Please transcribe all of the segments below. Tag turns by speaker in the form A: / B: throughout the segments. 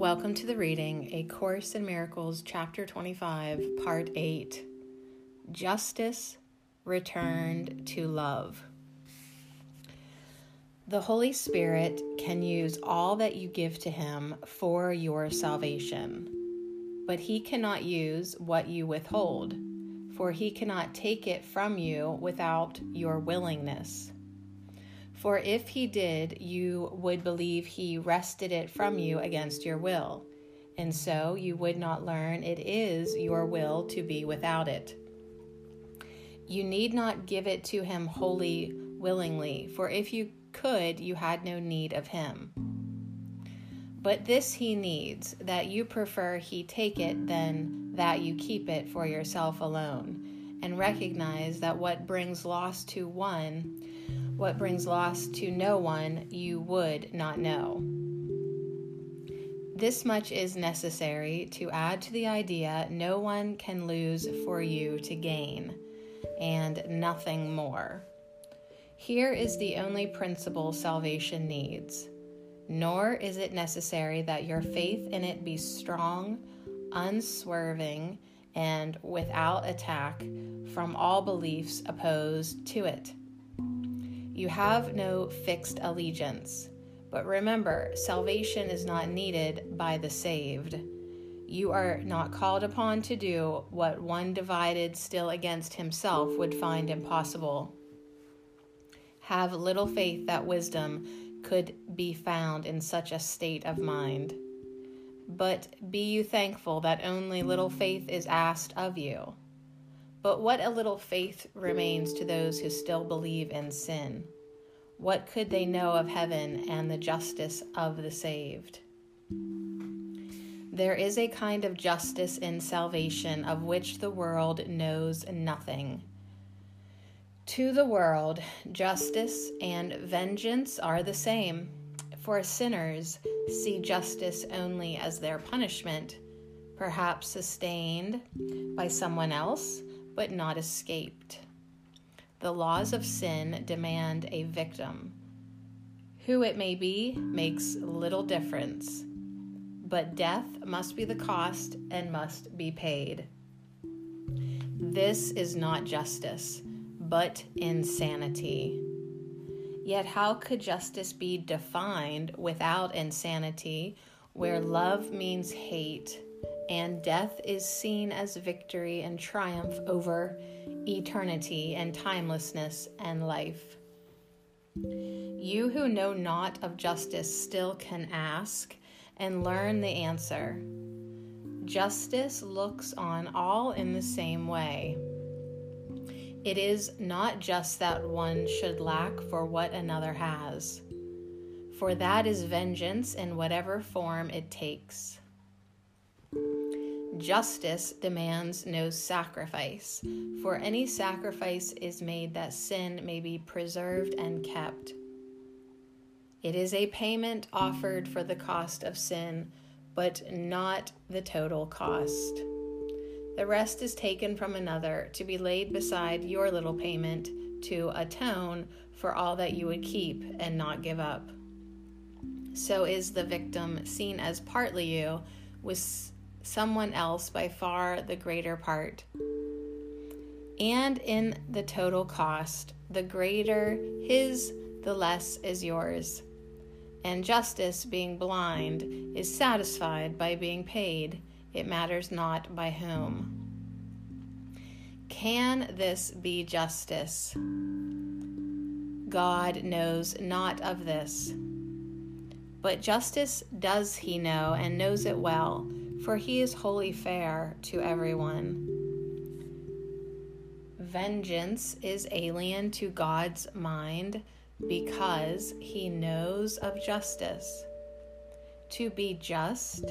A: Welcome to the reading, A Course in Miracles, Chapter 25, Part 8 Justice Returned to Love. The Holy Spirit can use all that you give to Him for your salvation, but He cannot use what you withhold, for He cannot take it from you without your willingness. For if he did, you would believe he wrested it from you against your will, and so you would not learn it is your will to be without it. You need not give it to him wholly willingly, for if you could, you had no need of him. But this he needs, that you prefer he take it than that you keep it for yourself alone, and recognize that what brings loss to one what brings loss to no one you would not know. This much is necessary to add to the idea no one can lose for you to gain, and nothing more. Here is the only principle salvation needs. Nor is it necessary that your faith in it be strong, unswerving, and without attack from all beliefs opposed to it. You have no fixed allegiance. But remember, salvation is not needed by the saved. You are not called upon to do what one divided still against himself would find impossible. Have little faith that wisdom could be found in such a state of mind. But be you thankful that only little faith is asked of you. But what a little faith remains to those who still believe in sin. What could they know of heaven and the justice of the saved? There is a kind of justice in salvation of which the world knows nothing. To the world, justice and vengeance are the same, for sinners see justice only as their punishment, perhaps sustained by someone else but not escaped. The laws of sin demand a victim. Who it may be makes little difference, but death must be the cost and must be paid. This is not justice, but insanity. Yet, how could justice be defined without insanity, where love means hate and death is seen as victory and triumph over eternity and timelessness and life. You who know not of justice still can ask and learn the answer. Justice looks on all in the same way. It is not just that one should lack for what another has, for that is vengeance in whatever form it takes. Justice demands no sacrifice, for any sacrifice is made that sin may be preserved and kept. It is a payment offered for the cost of sin, but not the total cost. The rest is taken from another to be laid beside your little payment to atone for all that you would keep and not give up. So is the victim seen as partly you, with someone else by far the greater part. And in the total cost, the greater his, the less is yours. And justice, being blind, is satisfied by being paid, it matters not by whom. Can this be justice? God knows not of this. But justice does he know and knows it well for he is wholly fair to everyone. Vengeance is alien to God's mind because he knows of justice. To be just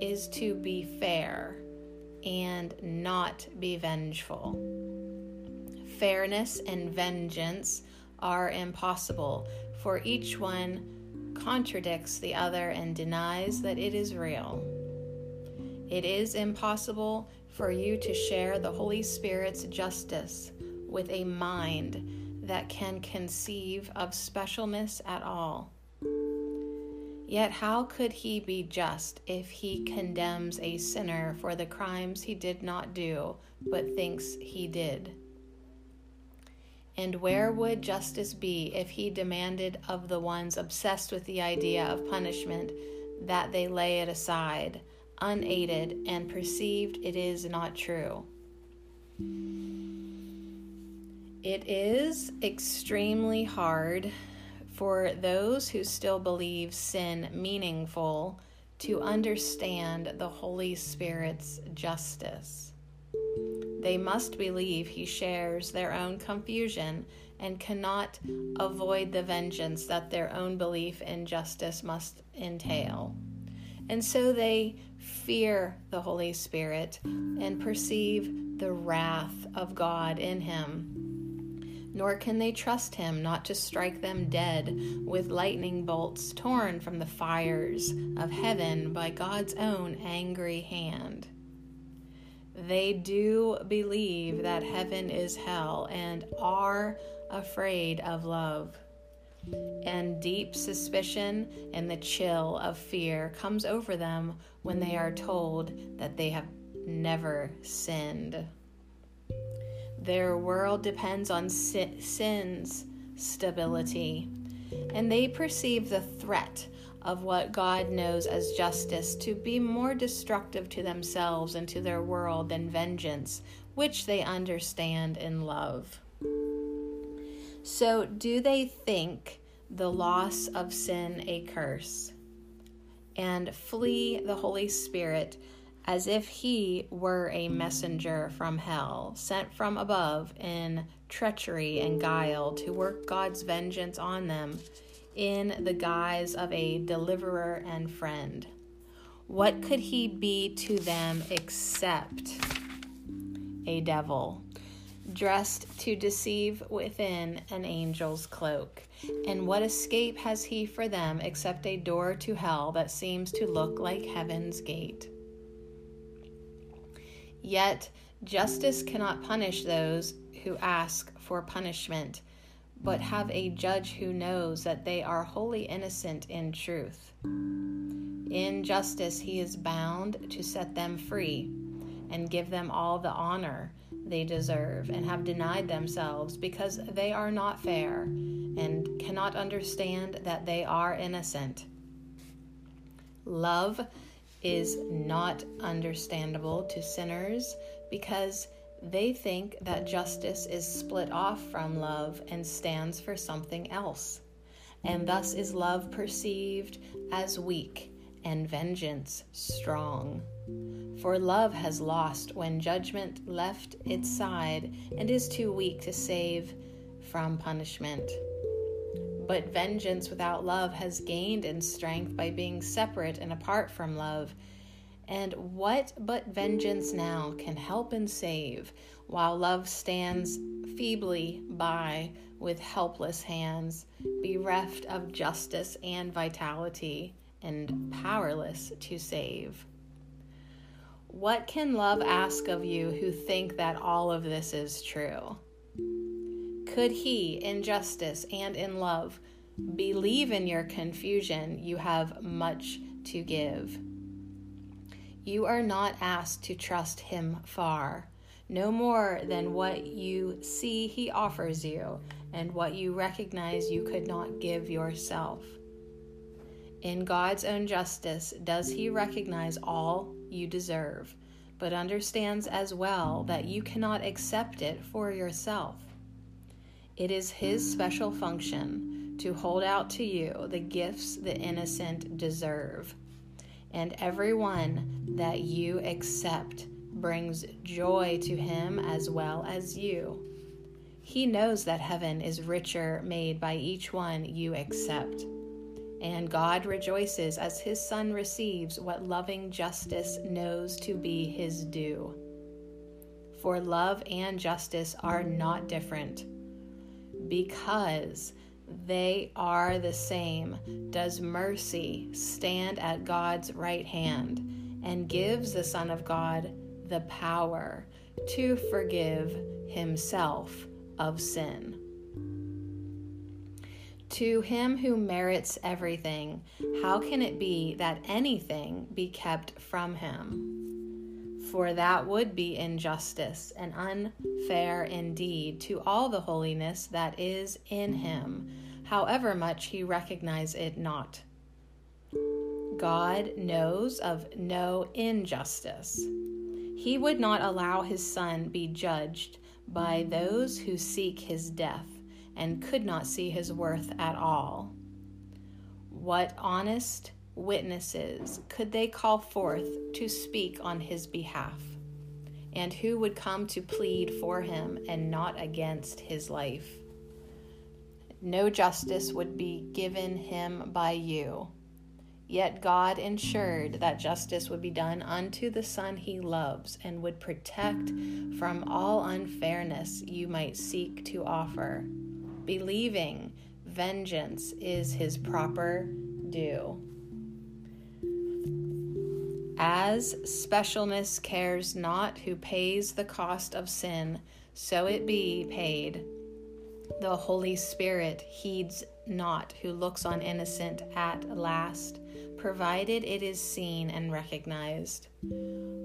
A: is to be fair and not be vengeful. Fairness and vengeance are impossible, for each one contradicts the other and denies that it is real. It is impossible for you to share the Holy Spirit's justice with a mind that can conceive of specialness at all. Yet how could he be just if he condemns a sinner for the crimes he did not do, but thinks he did? And where would justice be if he demanded of the ones obsessed with the idea of punishment that they lay it aside, unaided, and perceived it is not true? It is extremely hard for those who still believe sin meaningful to understand the Holy Spirit's justice. They must believe he shares their own confusion and cannot avoid the vengeance that their own belief in justice must entail. And so they fear the Holy Spirit and perceive the wrath of God in him nor can they trust him not to strike them dead with lightning bolts torn from the fires of heaven by God's own angry hand. They do believe that heaven is hell and are afraid of love. And deep suspicion and the chill of fear comes over them when they are told that they have never sinned. Their world depends on sin's stability, and they perceive the threat of what God knows as justice to be more destructive to themselves and to their world than vengeance, which they understand and love. So, do they think the loss of sin a curse and flee the Holy Spirit? as if he were a messenger from hell, sent from above in treachery and guile to work God's vengeance on them in the guise of a deliverer and friend. What could he be to them except a devil, dressed to deceive within an angel's cloak? And what escape has he for them except a door to hell that seems to look like heaven's gate? Yet justice cannot punish those who ask for punishment, but have a judge who knows that they are wholly innocent in truth. In justice, he is bound to set them free and give them all the honor they deserve and have denied themselves because they are not fair and cannot understand that they are innocent. Love is not understandable to sinners because they think that justice is split off from love and stands for something else, and thus is love perceived as weak and vengeance strong. For love has lost when judgment left its side and is too weak to save from punishment. But vengeance without love has gained in strength by being separate and apart from love. And what but vengeance now can help and save, while love stands feebly by with helpless hands, bereft of justice and vitality, and powerless to save? What can love ask of you who think that all of this is true? Could he, in justice and in love, believe in your confusion? You have much to give. You are not asked to trust him far, no more than what you see he offers you and what you recognize you could not give yourself. In God's own justice, does he recognize all you deserve, but understands as well that you cannot accept it for yourself? It is His special function to hold out to you the gifts the innocent deserve. And every one that you accept brings joy to Him as well as you. He knows that heaven is richer made by each one you accept. And God rejoices as His Son receives what loving justice knows to be His due. For love and justice are not different because they are the same, does mercy stand at God's right hand and gives the Son of God the power to forgive himself of sin. To him who merits everything, how can it be that anything be kept from him? For that would be injustice and unfair indeed to all the holiness that is in him, however much he recognize it not. God knows of no injustice. He would not allow his Son be judged by those who seek his death and could not see his worth at all. What honest witnesses could they call forth to speak on his behalf? And who would come to plead for him and not against his life? No justice would be given him by you Yet God ensured that justice would be done unto the Son he loves and would protect from all unfairness you might seek to offer, believing vengeance is his proper due. As specialness cares not who pays the cost of sin, so it be paid. The Holy Spirit heeds not who looks on innocent at last provided it is seen and recognized.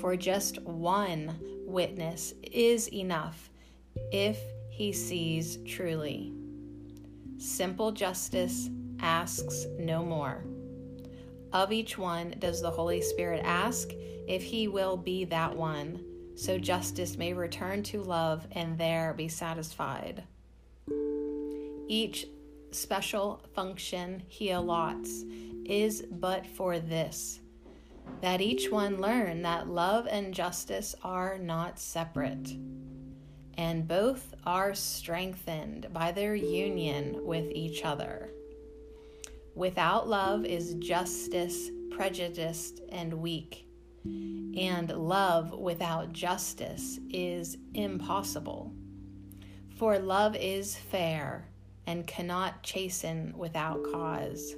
A: For just one witness is enough if he sees truly. Simple justice asks no more. Of each one does the Holy Spirit ask if he will be that one, so justice may return to love and there be satisfied. Each special function he allots is but for this that each one learn that love and justice are not separate, and both are strengthened by their union with each other. Without love is justice prejudiced and weak, and love without justice is impossible. For love is fair and cannot chasten without cause.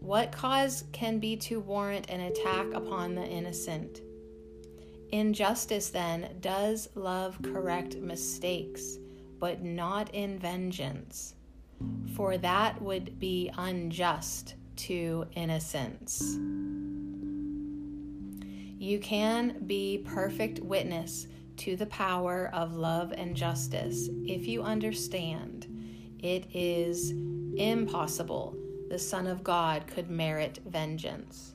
A: What cause can be to warrant an attack upon the innocent? Injustice, then, does love correct mistakes, but not in vengeance, for that would be unjust to innocence. You can be perfect witness to the power of love and justice if you understand it is impossible the Son of God could merit vengeance.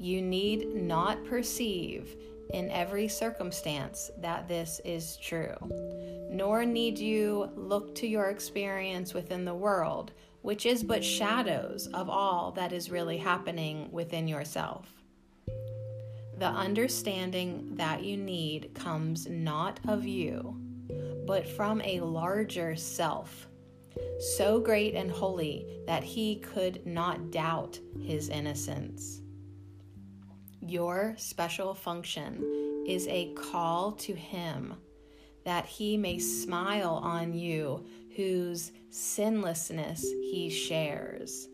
A: You need not perceive in every circumstance that this is true, nor need you look to your experience within the world, which is but shadows of all that is really happening within yourself. The understanding that you need comes not of you, but from a larger self so great and holy that he could not doubt his innocence. Your special function is a call to him that he may smile on you whose sinlessness he shares.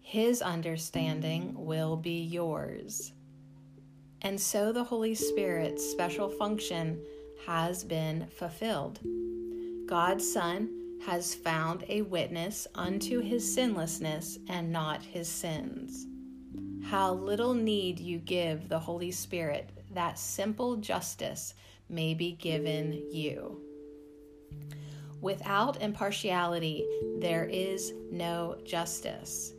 A: His understanding will be yours. And so the Holy Spirit's special function has been fulfilled. God's Son has found a witness unto his sinlessness and not his sins. How little need you give the Holy Spirit that simple justice may be given you. Without impartiality, there is no justice.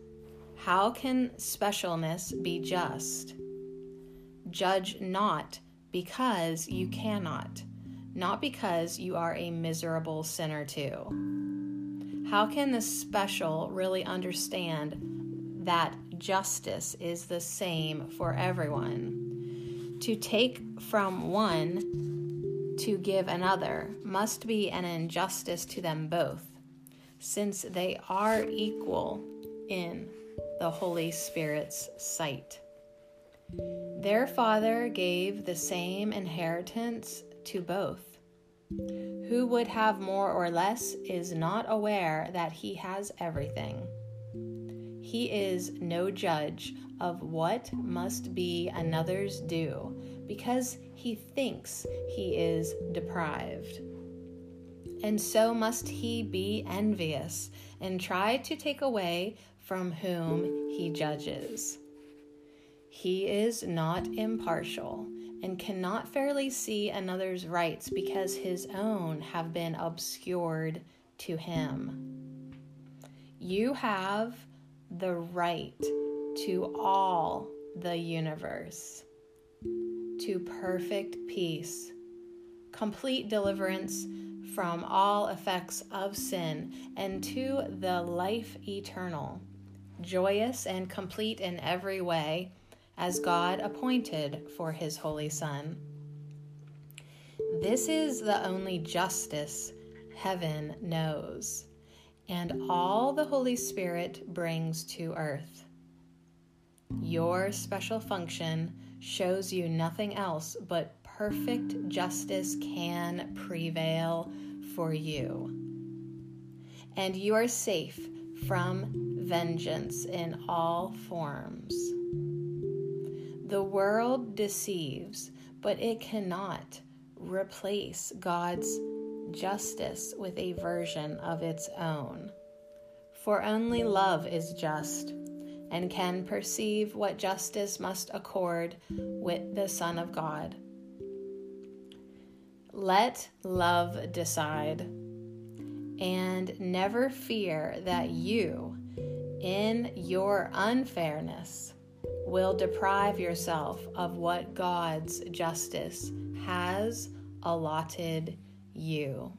A: How can specialness be just? Judge not because you cannot not because you are a miserable sinner too. How can the special really understand that justice is the same for everyone? To take from one to give another must be an injustice to them both, since they are equal in the Holy Spirit's sight. Their Father gave the same inheritance to both. Who would have more or less is not aware that he has everything. He is no judge of what must be another's due because he thinks he is deprived. and so must he be envious and try to take away from whom he judges. He is not impartial and cannot fairly see another's rights because his own have been obscured to him. You have the right to all the universe, to perfect peace, complete deliverance from all effects of sin, and to the life eternal, joyous and complete in every way as God appointed for his holy Son. This is the only justice heaven knows, and all the Holy Spirit brings to earth. Your special function shows you nothing else but perfect justice can prevail for you. And you are safe from vengeance in all forms. The world deceives, but it cannot replace God's justice with a version of its own. For only love is just and can perceive what justice must accord with the Son of God. Let love decide, and never fear that you, in your unfairness, will deprive yourself of what God's justice has allotted you.